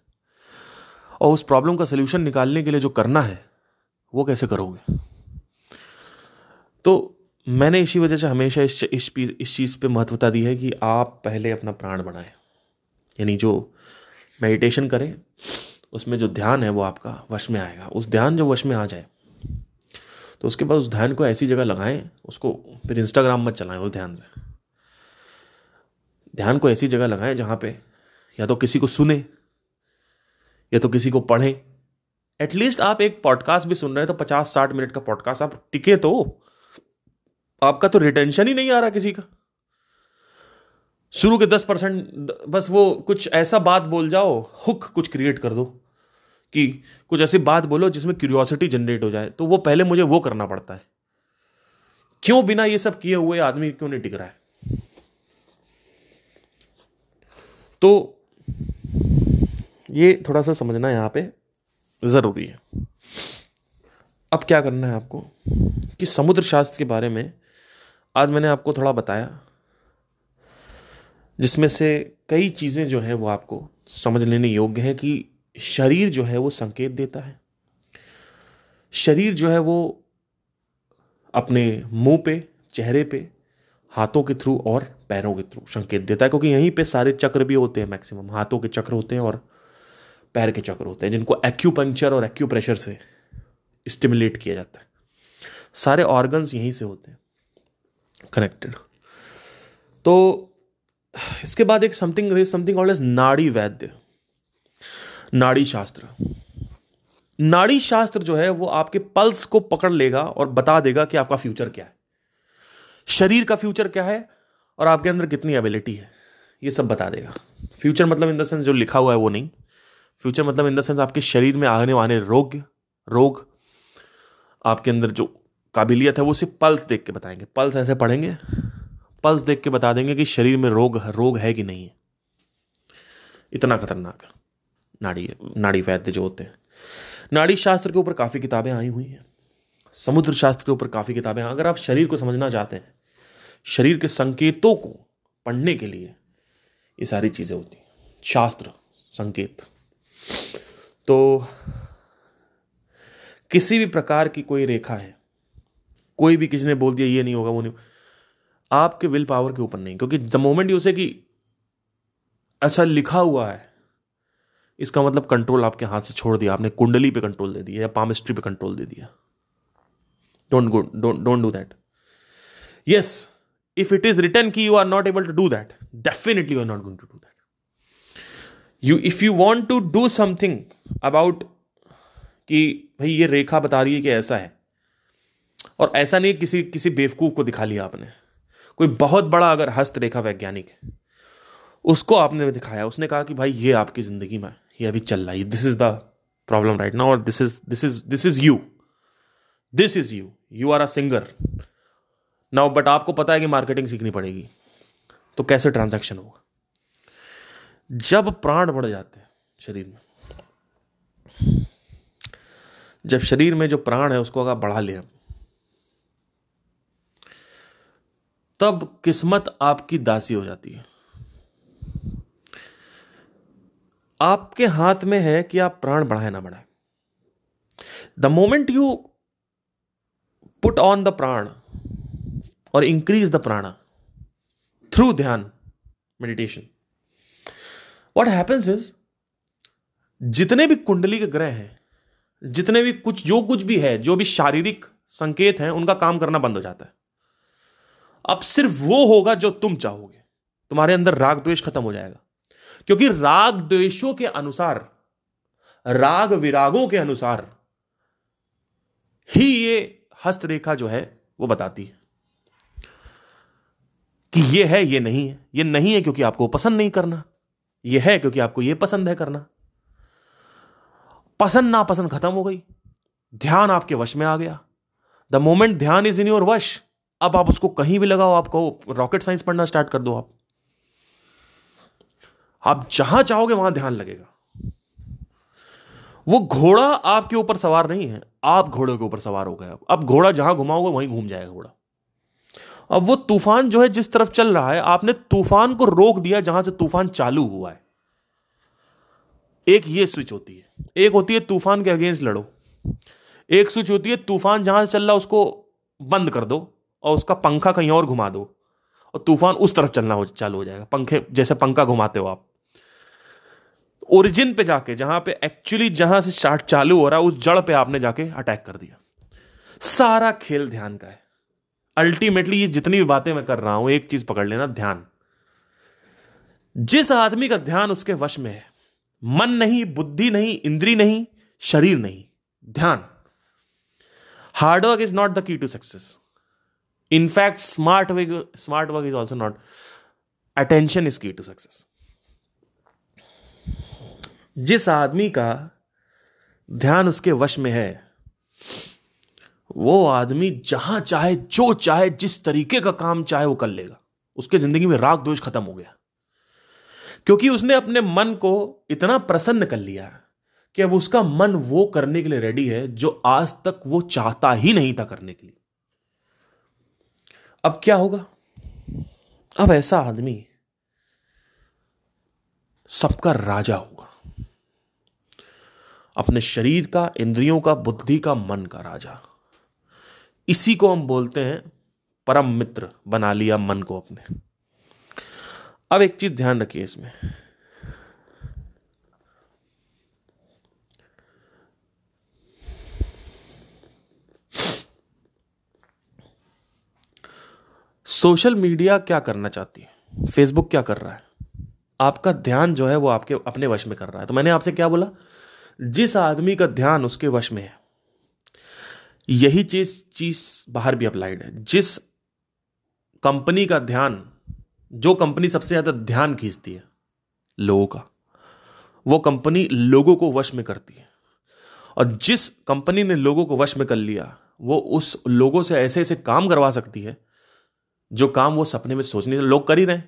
और उस प्रॉब्लम का सोल्यूशन निकालने के लिए जो करना है वो कैसे करोगे? तो मैंने इसी वजह से हमेशा इस, इस चीज़ पे महत्वता दी है कि आप पहले अपना प्राण बढ़ाएँ। यानी जो मेडिटेशन करें, उसमें जो ध्यान है वो आपका वश में आएगा। उस ध्यान जो वश में आ जाए तो उसके बाद उस ध्यान को ऐसी जगह लगाएँ, उसको फिर इंस्टाग्राम मत चलाएँ उस ध्यान से। ध्यान को ऐसी जगह लगाएँ जहाँ पे या तो किसी को सुने, या तो किसी को पढ़ें। एटलीस्ट आप एक पॉडकास्ट भी सुन रहे हैं तो पचास साठ मिनट का पॉडकास्ट आप टिके तो। आपका तो रिटेंशन ही नहीं आ रहा किसी का। शुरू के दस परसेंट, बस वो कुछ ऐसा बात बोल जाओ, हुक कुछ क्रिएट कर दो, कि कुछ ऐसी बात बोलो जिसमें क्यूरियोसिटी जनरेट हो जाए। तो वो पहले मुझे वो करना पड़ता है। क्यों बिना ये सब किए हुए आदमी क्यों नहीं टिक रहा है? तो ये थोड़ा सा समझना यहाँ पे ज़रूरी है। अब क्या करना है आपको? कि समुद्र शास्त्र के बारे में आज मैंने आपको थोड़ा बताया। जिसमें से कई चीज़ें जो हैं वो आपको समझ लेने योग्य है कि शरीर जो है वो संकेत देता है। शरीर जो है वो अपने मुँह पे, चेहरे पे, हाथों के थ्रू और पैरों के थ्रू संकेत देता है, क्योंकि यहीं पे सारे चक्र भी होते हैं मैक्सिमम। हाथों के चक्र होते हैं और पैर के चक्र होते हैं, जिनको एक्यूपंक्चर और एक्यूप्रेशर से स्टिमुलेट किया जाता है। सारे ऑर्गन्स यहीं से होते हैं। कनेक्टेड तो इसके बाद एक समथिंग समथिंग ऑल एज नाड़ी वैद्य, नाड़ी शास्त्र। नाड़ी शास्त्र जो है, वो आपके पल्स को पकड़ लेगा और बता देगा कि आपका फ्यूचर क्या है। शरीर का फ्यूचर क्या है और आपके अंदर कितनी एबिलिटी है, ये सब बता देगा। फ्यूचर मतलब इन द सेंस जो लिखा हुआ है वो नहीं। फ्यूचर मतलब इन द सेंस आपके शरीर में आने वाले रोग रोग, आपके अंदर जो काबिलियत है, वो सिर्फ़ पल्स देख के बताएँगे। पल्स ऐसे पढ़ेंगे पल्स देख के बता देंगे कि शरीर में रोग रोग है कि नहीं है। इतना खतरनाक। है नाड़ी नाड़ी वैद्य जो होते हैं। नाड़ी शास्त्र के ऊपर काफ़ी किताबें आई हुई हैं। समुद्र शास्त्र के ऊपर काफ़ी किताबें अगर आप शरीर को समझना चाहते हैं, शरीर के संकेतों को पढ़ने के लिए ये सारी चीज़ें होती हैं। शास्त्र, संकेत। तो किसी भी प्रकार की कोई रेखा है, कोई भी किसी ने बोल दिया, ये नहीं होगा, वो नहीं आपके विल पावर के ऊपर नहीं, क्योंकि द मोमेंट यू से कि अच्छा लिखा हुआ है, इसका मतलब कंट्रोल आपके हाथ से छोड़ दिया, आपने कुंडली पे कंट्रोल दे दिया या पामिस्ट्री पे कंट्रोल दे दिया। Don't go don't don't do that yes if it is written की you are not able to do that definitely you are not going to do that you if you want to do something about कि भाई ये रेखा बता रही है कि ऐसा है, और ऐसा नहीं किसी किसी बेवकूफ़ को दिखा लिया आपने। कोई बहुत बड़ा अगर हस्तरेखा वैज्ञानिक है उसको आपने दिखाया, उसने कहा कि भाई ये आपकी ज़िंदगी में, ये अभी चल रहा है this is the problem right now और this is this is this is you this is you you are a singer now but आपको पता है कि मार्केटिंग सीखनी पड़ेगी तो कैसे ट्रांजैक्शन होगा? जब प्राण बढ़ जाते हैं शरीर में, जब शरीर में जो प्राण है, उसको अगर बढ़ा लें तब किस्मत आपकी दासी हो जाती है। आपके हाथ में है कि आप प्राण बढ़ाए ना बढ़ाए। The moment you put on the prana और increase the prana through dhyan meditation what happens is जितने भी कुंडली के ग्रह हैं, जितने भी कुछ, जो कुछ भी है, जो भी शारीरिक संकेत हैं, उनका काम करना बंद हो जाता है। अब सिर्फ़ वो होगा जो तुम चाहोगे। तुम्हारे अंदर राग द्वेष खत्म हो जाएगा। क्योंकि राग द्वेषों के अनुसार, राग विरागों के अनुसार ही ये हस्तरेखा जो है, वो बताती है कि ये है, ये नहीं है। ये नहीं है क्योंकि आपको पसंद नहीं करना। ये है क्योंकि आपको ये पसंद है करना। पसंद नापसंद खत्म हो गई। ध्यान आपके वश में आ गया। The moment dhyan is in your vash. अब आप उसको कहीं भी लगाओ, आपको रॉकेट साइंस पढ़ना स्टार्ट कर दो आप। आप जहाँ चाहोगे वहाँ ध्यान लगेगा। वो घोड़ा आपके ऊपर सवार नहीं है, आप घोड़े के ऊपर सवार हो गए अब। घोड़ा जहाँ घुमाओगे, वहीं घूम जाएगा घोड़ा। अब वो तूफ़ान जो है, जिस तरफ़ चल रहा है, आपने तूफ़ान को रोक दिया जहाँ से तूफ़ान चालू हुआ है। एक ये स्विच होती है। एक होती है तूफ़ान के अगेंस्ट लड़ो। एक स्विच होती है तूफ़ान जहाँ से चल रहा है, उसको बंद कर दो। और उसका पंखा कहीं और घुमा दो। और तूफ़ान उस तरफ़ चलना हो, चालू हो जाएगा। पंखे जैसे पंखा घुमाते हो आप। ओरिजिन पे जाके, जहाँ पे एक्चुअली जहाँ से स्टार्ट चालू हो रहा है, उस जड़ पे आपने जाके अटैक कर दिया। सारा खेल ध्यान का है। अल्टीमेटली ये जितनी भी बातें मैं कर रहा हूँ, एक चीज़ पकड़ लेना, ध्यान। जिस आदमी का ध्यान उसके वश में है, मन नहीं, बुद्धि नहीं, इंद्री नहीं, शरीर नहीं, ध्यान। Hard work is not the key to success in fact smart work smart work is also not attention is key to success जिस आदमी का ध्यान उसके वश में है, वो आदमी जहाँ चाहे, जो चाहे, जिस तरीके का काम चाहे वो कर लेगा। उसके ज़िंदगी में राग दोष खत्म हो गया। क्योंकि उसने अपने मन को इतना प्रसन्न कर लिया कि अब उसका मन वो करने के लिए रेडी है जो आज तक वो चाहता ही नहीं था करने के लिए। अब क्या होगा? अब ऐसा आदमी सबका राजा होगा। अपने शरीर का, इंद्रियों का, बुद्धि का मन का राजा। इसी को हम बोलते हैं परम मित्र बना लिया मन को अपने। अब एक चीज़ ध्यान रखिए इसमें। सोशल मीडिया क्या करना चाहती है? फेसबुक क्या कर रहा है? आपका ध्यान जो है वो आपके, अपने वश में कर रहा है। तो मैंने आपसे क्या बोला? जिस आदमी का ध्यान उसके वश में है, यही चीज़ चीज़ बाहर भी अप्लाइड है। जिस कंपनी का ध्यान, जो कंपनी सबसे ज़्यादा ध्यान खींचती है, लोगों का, वो कंपनी लोगों को वश में करती है। और जिस कंपनी ने लोगों को वश में कर लिया, वो उस लोगों से ऐसे ऐसे काम करवा सकती है जो काम वो सपने में सोचने लोग कर ही रहे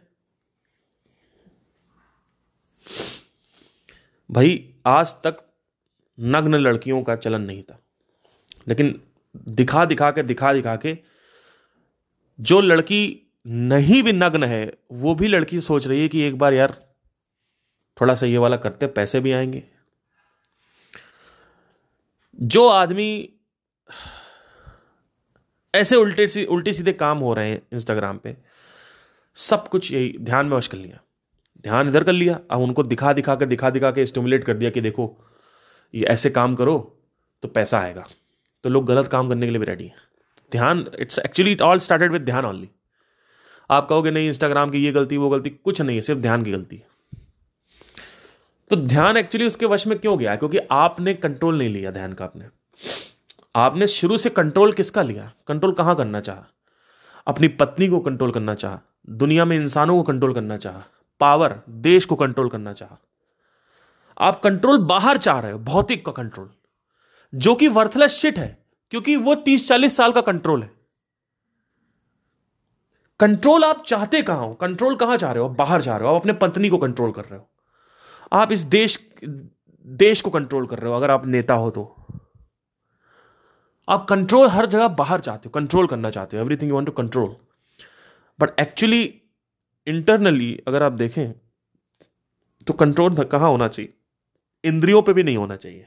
भाई, आज तक नग्न लड़कियों का चलन नहीं था। लेकिन दिखा दिखा के, दिखा दिखा के जो लड़की नहीं भी नग्न है, वो भी लड़की सोच रही है कि एक बार यार थोड़ा सा ये वाला करते, पैसे भी आएँगे। जो आदमी ऐसे उल्टे सी, उल्टे सीधे काम हो रहे हैं इंस्टाग्राम पे। सब कुछ यही ध्यान में वश कर लिया। ध्यान इधर कर लिया, अब उनको दिखा दिखा के, दिखा दिखा के स्टिमुलेट कर दिया कि देखो, ये ऐसे काम करो तो पैसा आएगा। तो लोग गलत काम करने के लिए भी रेडी हैं। Dhyan it's actually it all started with dhyan only आप कहोगे, नहीं इंस्टाग्राम की ये गलती, वो गलती, कुछ नहीं है, सिर्फ़ ध्यान की गलती है। तो ध्यान एक्चुअली उसके वश में क्यों गया? क्योंकि आपने कंट्रोल नहीं लिया ध्यान का आपने आपने शुरू से कंट्रोल किसका लिया? कंट्रोल कहाँ करना चाहा? अपनी पत्नी को कंट्रोल करना चाहा? दुनिया में इंसानों को कंट्रोल करना चाहा? पावर देश को कंट्रोल करना चाहा? आप कंट्रोल बाहर चाह रहे हो, भौतिक का कंट्रोल जो कि वर्थलेस शिट है, क्योंकि वो तीस चालीस साल का कंट्रोल है। कंट्रोल आप चाहते कहाँ हो? कंट्रोल कहाँ चाह रहे हो? आप बाहर जा रहे हो, आप अपने पत्नी को कंट्रोल कर रहे हो। आप इस देश देश को कंट्रोल कर रहे हो, अगर आप नेता हो तो। आप कंट्रोल हर जगह बाहर चाहते हो कंट्रोल करना चाहते हो everything you want to control but actually internally अगर आप देखें तो कंट्रोल कहाँ होना चाहिए? इंद्रियों पे भी नहीं होना चाहिए।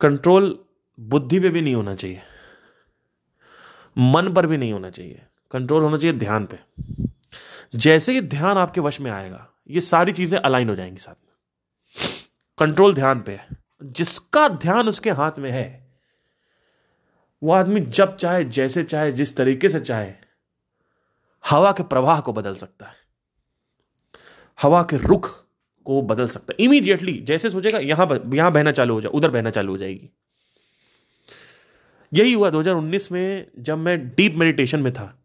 कंट्रोल बुद्धि पे भी नहीं होना चाहिए। मन पर भी नहीं होना चाहिए। कंट्रोल होना चाहिए ध्यान पे। जैसे ही ध्यान आपके वश में आएगा, ये सारी चीज़ें अलाइन हो जाएँगी साथ में। कंट्रोल ध्यान पे है। जिसका ध्यान उसके हाथ में है वो आदमी जब चाहे, जैसे चाहे, जिस तरीके से चाहे, हवा के प्रवाह को बदल सकता है। हवा के रुख को बदल सकता है। इमीडिएटली जैसे सोचेगा, यहाँ यहाँ बहना चालू हो जाए उधर बहना चालू हो जाएगी। यही हुआ 2019 में, जब मैं डीप मेडिटेशन में था।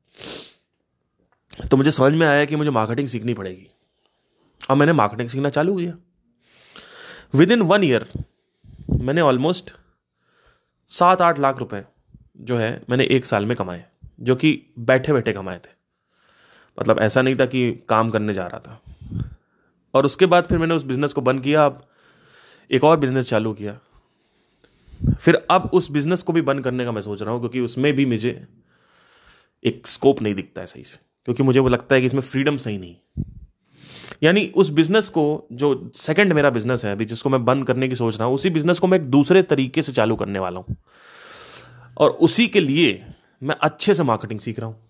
तो मुझे समझ में आया कि मुझे मार्केटिंग सीखनी पड़ेगी। अब मैंने मार्केटिंग सीखना चालू किया। विद इन वन ईयर मैंने ऑलमोस्ट सात आठ लाख रुपए जो है, मैंने एक साल में कमाए, जो कि बैठे बैठे कमाए थे। मतलब ऐसा नहीं था कि काम करने जा रहा था। और उसके बाद फिर मैंने उस बिज़नेस को बंद किया, अब एक और बिज़नेस चालू किया। फिर अब उस बिज़नेस को भी बंद करने का मैं सोच रहा हूँ, क्योंकि उसमें भी मुझे एक स्कोप नहीं दिखता है सही से, क्योंकि मुझे वो लगता है कि इसमें फ्रीडम सही नहीं। यानी उस बिज़नेस को, जो सेकंड मेरा बिज़नेस है अभी, जिसको मैं बंद करने की सोच रहा हूँ, उसी बिज़नेस को मैं एक दूसरे तरीके से चालू करने वाला हूँ। और उसी के लिए मैं अच्छे से मार्केटिंग सीख रहा हूँ।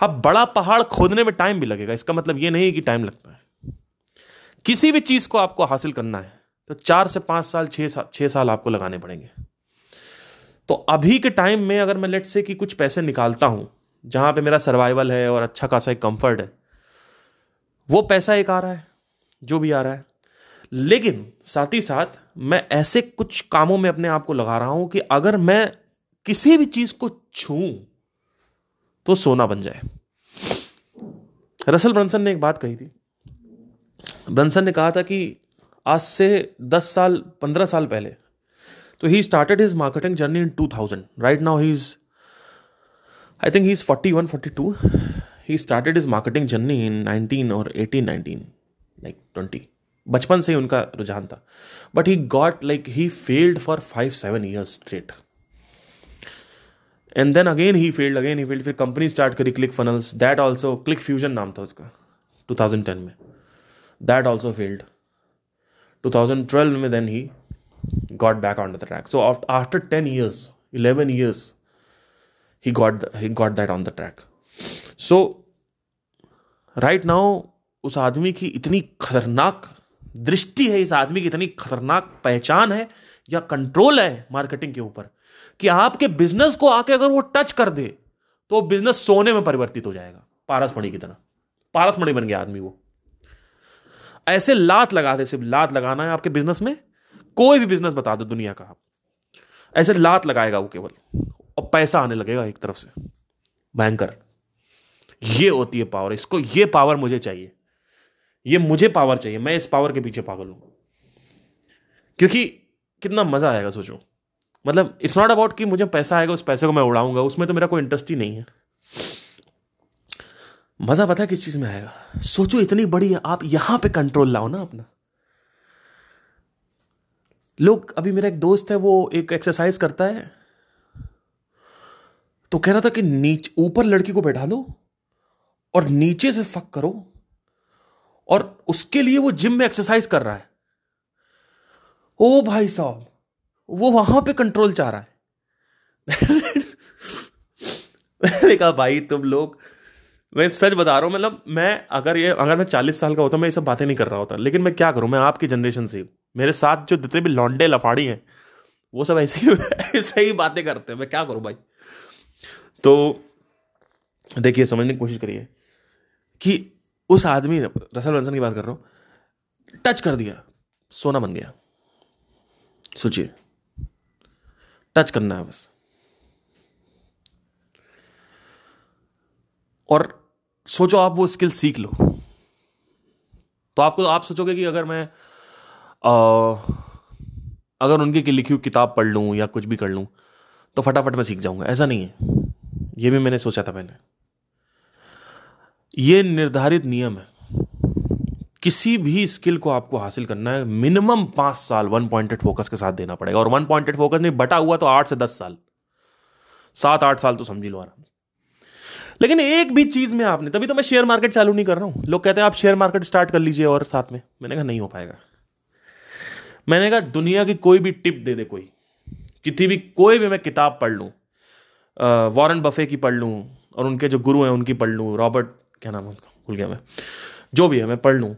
अब बड़ा पहाड़ खोदने में टाइम भी लगेगा। इसका मतलब ये नहीं कि टाइम लगता है। किसी भी चीज़ को आपको हासिल करना है तो चार से पाँच साल, छह साल छह साल आपको लगाने पड़ेंगे। तो अभी के टाइम में अगर मैं लेट से कि कुछ पैसे निकालता हूँ, जहाँ पे मेरा सर्वाइवल है और अच्छा खासा एक कंफर्ट है, वो पैसा एक आ रहा है, जो भी आ रहा है। लेकिन साथ ही साथ मैं ऐसे कुछ कामों में अपने आप को लगा रहा हूँ कि अगर मैं किसी भी चीज़ को छू तो सोना बन जाए। रसल ब्रंसन ने एक बात कही थी। ब्रंसन ने कहा था कि आज से दस साल, पंद्रह साल पहले तो he started his marketing journey in two thousand right now he is I think he is forty one forty two he started is marketing journey in nineteen और एटीन नाइनटीन लाइक ट्वेंटी बचपन से ही उनका रुझान था। But he got like he failed for five seven years straight and then again he failed again he failed फिर company start करी click funnels that also click fusion नाम था उसका 2010 में दैट ऑल्सो फेल्ड 2012 में he got back onto the track. So after 10 years, 11 years, he got the, he got that on the track. So right now उस आदमी की इतनी खतरनाक दृष्टि है इस आदमी की इतनी खतरनाक पहचान है या कंट्रोल है मार्केटिंग के ऊपर कि आपके बिज़नेस को आके अगर वो टच कर दे तो बिज़नेस सोने में परिवर्तित हो जाएगा। पारस मणि की तरह। पारस मणि बन गया आदमी वो। ऐसे लात लगा दे, सिर्फ़ लात लगाना है आपके बिज़नेस में। कोई भी बिज़नेस बता दो दुनिया का। आप ऐसे लात लगाएगा वो केवल। और पैसा आने लगेगा एक तरफ़ से। भयंकर। ये होती है पावर इसको ये पावर मुझे चाहिए। ये मुझे पावर चाहिए। मैं इस पावर के पीछे पागल हूँ। क्योंकि कितना मज़ा आएगा, सोचो। मतलब इट्स नॉट अबाउट कि मुझे पैसा आएगा, उस पैसे को मैं उड़ाऊँगा, उसमें तो मेरा कोई इंटरेस्ट ही नहीं है। मज़ा पता है किस चीज़ में आएगा? सोचो, इतनी बड़ी है, आप यहाँ पे कंट्रोल लाओ ना अपना। लोग, अभी मेरा एक दोस्त है, वो एक एक्सरसाइज करता है। तो कह रहा था कि नीचे, ऊपर लड़की को बैठा दो और नीचे से फक करो और उसके लिए वो जिम में एक्सरसाइज कर रहा है। ओ भाई साहब वो वहाँ पे कंट्रोल चाह रहा है। <laughs> मैंने कहा, भाई, तुम लोग, मैं सच बता रहा हूँ मतलब मैं, अगर ये, अगर मैं चालीस साल का होता, मैं ये सब बातें नहीं कर रहा होता। लेकिन मैं क्या करूँ? मैं आपकी जनरेशन से मेरे साथ जो जितने भी लौंडे, लफाड़ी हैं, वो सब ऐसे ही <laughs> ऐसे ही बातें करते हैं। मैं क्या करूँ भाई? तो देखिए, समझने की कोशिश करिए कि उस आदमी ने रसल बंसन की बात कर रहा हूँ, टच कर दिया, सोना बन गया। सोचिए। टच करना है बस। और सोचो आप वो स्किल सीख लो। तो आपको आप सोचोगे कि अगर मैं आ, अगर उनकी लिखी हुई किताब पढ़ लूँ या कुछ भी कर लूँ तो फटाफट मैं सीख जाऊँगा। ऐसा नहीं है। ये भी मैंने सोचा था पहले ये निर्धारित नियम है। किसी भी स्किल को आपको हासिल करना है, मिनिमम पाँच साल वन पॉइंटेड फोकस के साथ देना पड़ेगा। और वन पॉइंटेड फोकस नहीं, बटा हुआ तो आठ से दस साल। सात, आठ साल तो समझ लो आराम लेकिन एक भी चीज़ में आपने, तभी तो मैं शेयर मार्केट चालू नहीं कर रहा हूँ। लोग कहते हैं, आप शेयर मार्केट स्टार्ट कर लीजिए और साथ में। मैंने कहा, नहीं हो पाएगा। मैंने कहा, दुनिया की कोई भी टिप दे दे कोई। किसी भी, कोई भी मैं किताब पढ़ लूँ वॉरेन बफे की पढ़ लूँ, और उनके जो गुरु हैं उनकी पढ़ लूँ रॉबर्ट क्या नाम है उनका? भूल गया मैं। जो भी है मैं पढ़ लूँ।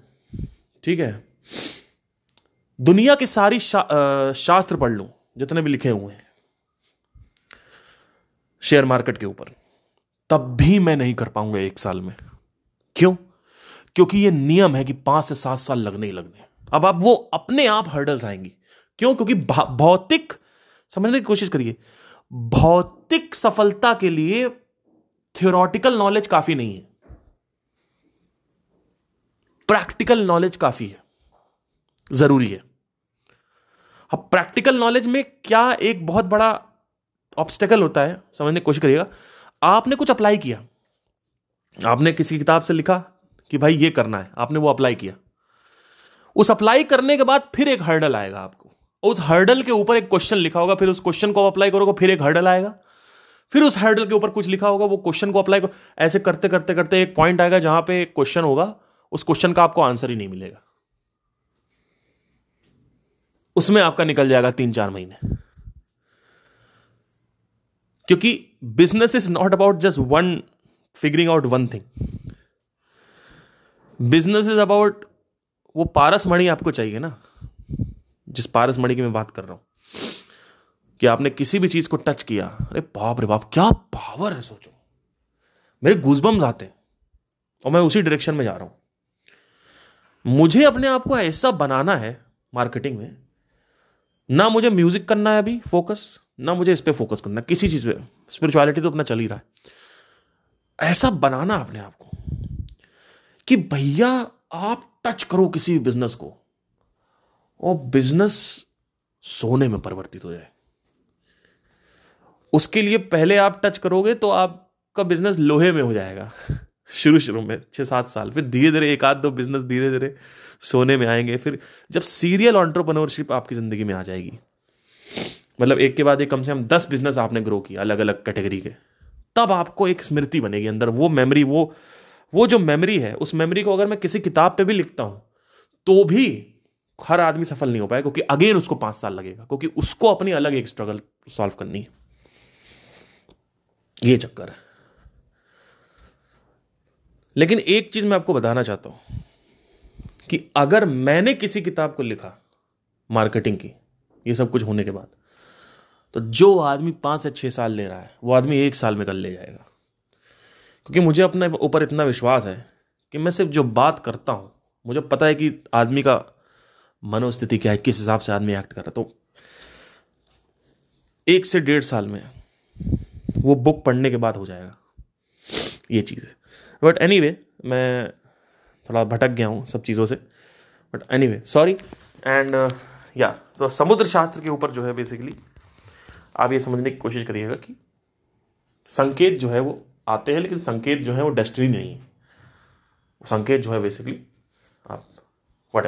ठीक है? दुनिया की सारी शा, शास्त्र पढ़ लूँ जितने भी लिखे हुए हैं। शेयर मार्केट के ऊपर। तब भी मैं नहीं कर पाऊँगा एक साल में। क्यों? क्योंकि ये नियम है कि पाँच से सात साल लगने ही लगने अब आप वो अपने आप हर्डल्स आएँगी। क्यों? क्योंकि भौतिक समझने की कोशिश करिए भौतिक सफलता के लिए थियोरटिकल नॉलेज काफ़ी नहीं है। प्रैक्टिकल नॉलेज काफ़ी है, ज़रूरी है। अब प्रैक्टिकल नॉलेज में क्या एक बहुत बड़ा ऑब्स्टेकल होता है, समझने की कोशिश करिएगा। आपने कुछ अप्लाई किया, आपने किसी किताब से लिखा कि भाई ये करना है, आपने वो अप्लाई किया। उस अप्लाई करने के बाद फिर एक हर्डल आएगा आपको। उस हर्डल के ऊपर एक क्वेश्चन लिखा होगा, फिर उस क्वेश्चन को अप्लाई करोगे, फिर एक हर्डल आएगा। फिर उस हर्डल के ऊपर कुछ लिखा होगा, वो क्वेश्चन को अप्लाई ऐसे करते करते करते एक पॉइंट आएगा जहाँ पे क्वेश्चन होगा उस क्वेश्चन का आपको आंसर ही नहीं मिलेगा। उसमें आपका निकल जाएगा तीन चार महीने। क्योंकि business is not about just one figuring out one thing business is about वो पारस मणि आपको चाहिए ना। जिस पारस मणि की मैं बात कर रहा हूँ। कि आपने किसी भी चीज़ को टच किया, अरे बाप रे बाप, क्या पावर है सोचो। मेरे गुजबम्स आते हैं और मैं उसी डायरेक्शन में जा रहा हूँ। मुझे अपने आप को ऐसा बनाना है मार्केटिंग में, ना मुझे म्यूज़िक करना है अभी फोकस, ना मुझे इस पर फोकस करना, किसी चीज़ पे, स्पिरिचुअलिटी तो अपना चल ही रहा है। ऐसा बनाना अपने आप को कि भैया आप टच करो किसी भी बिज़नेस को और बिज़नेस सोने में परिवर्तित हो जाए। उसके लिए पहले आप टच करोगे तो आपका बिज़नेस लोहे में हो जाएगा। शुरू शुरू में, छह सात साल। फिर धीरे धीरे, एक आध दो बिज़नेस धीरे धीरे सोने में आएँगे। फिर जब सीरियल ऑन्टरप्रनोरशिप आपकी ज़िंदगी में आ जाएगी मतलब एक के बाद एक कम से कम दस बिज़नेस आपने ग्रो किया अलग अलग कैटेगरी के, तब आपको एक स्मृति बनेगी अंदर। वो मेमोरी वो वो जो मेमोरी है, उस मेमोरी को अगर मैं किसी किताब पे भी लिखता हूँ तो भी हर आदमी सफल नहीं हो पाएगा, क्योंकि अगेन उसको पाँच साल लगेगा, क्योंकि उसको अपनी अलग एक स्ट्रगल सॉल्व करनी है। ये चक्कर है। लेकिन एक चीज़ मैं आपको बताना चाहता हूँ कि अगर मैंने किसी किताब को लिखा मार्केटिंग की, ये सब कुछ होने के बाद तो जो आदमी पाँच से छह साल ले रहा है, वो आदमी एक साल में कर ले जाएगा। क्योंकि मुझे अपने ऊपर इतना विश्वास है कि मैं सिर्फ़ जो बात करता हूँ, मुझे पता है कि आदमी का मनोस्थिति क्या है, किस हिसाब से आदमी एक्ट कर रहा है। तो एक से डेढ़ साल में वो बुक पढ़ने के बाद हो जाएगा। ये चीज़ है। बट एनी वे मैं थोड़ा भटक गया हूँ सब चीज़ों से। But anyway sorry and या तो समुद्र शास्त्र के ऊपर जो है बेसिकली आप ये समझने की कोशिश करिएगा कि संकेत जो है वो आते हैं, लेकिन संकेत जो है वो डेस्टिनी नहीं है। संकेत जो है बेसिकली आप वट